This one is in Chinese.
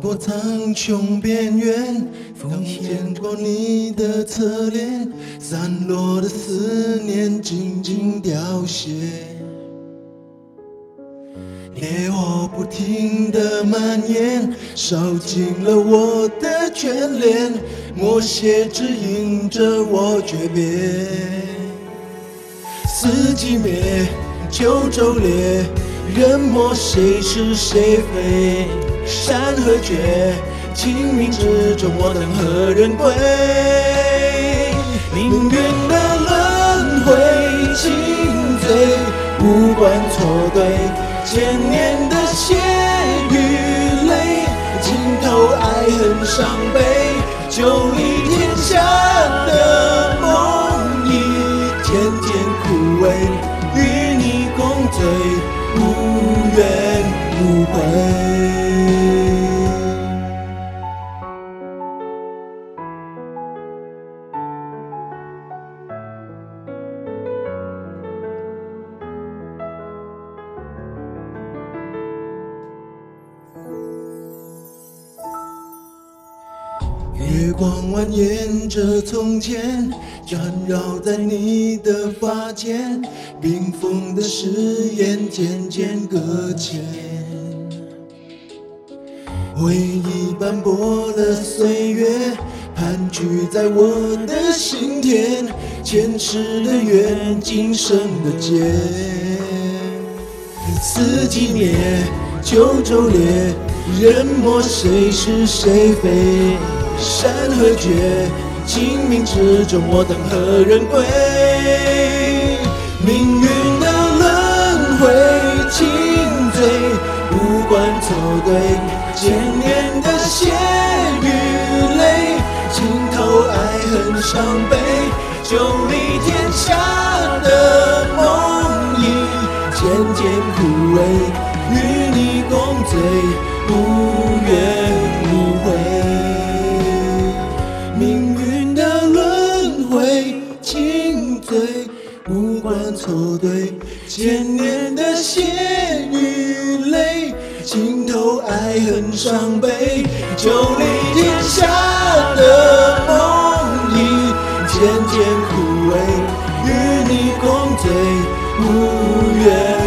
过苍穹边缘，风见过你的侧脸，散落的思念静静凋谢。烈火不停地蔓延，烧尽了我的眷恋，默写指引着我诀别。四季灭，九州裂，人莫谁是谁非。山河绝，清明之中我等何人归？命运的轮回，情醉，无关错对，千年的血与泪，尽头爱恨伤悲，就离天下的梦一天天枯萎，与你共醉，无怨无悔。月光蜿蜒着从前，缠绕在你的发间，冰封的誓言渐渐搁浅。回忆斑驳了岁月，盘踞在我的心田，前世的缘，今生的劫。四季灭，九州裂，人莫谁是谁非。山河绝，清明之中我等何人归？命运的轮回，轻醉，无关错对，千年的血与泪，尽头爱恨伤悲，就离天下的梦已渐渐枯萎，与你共醉，无怨无悔。对，千年的血与泪，浸透爱恨伤悲，就离天下的梦已渐渐枯萎，与你共醉，无怨。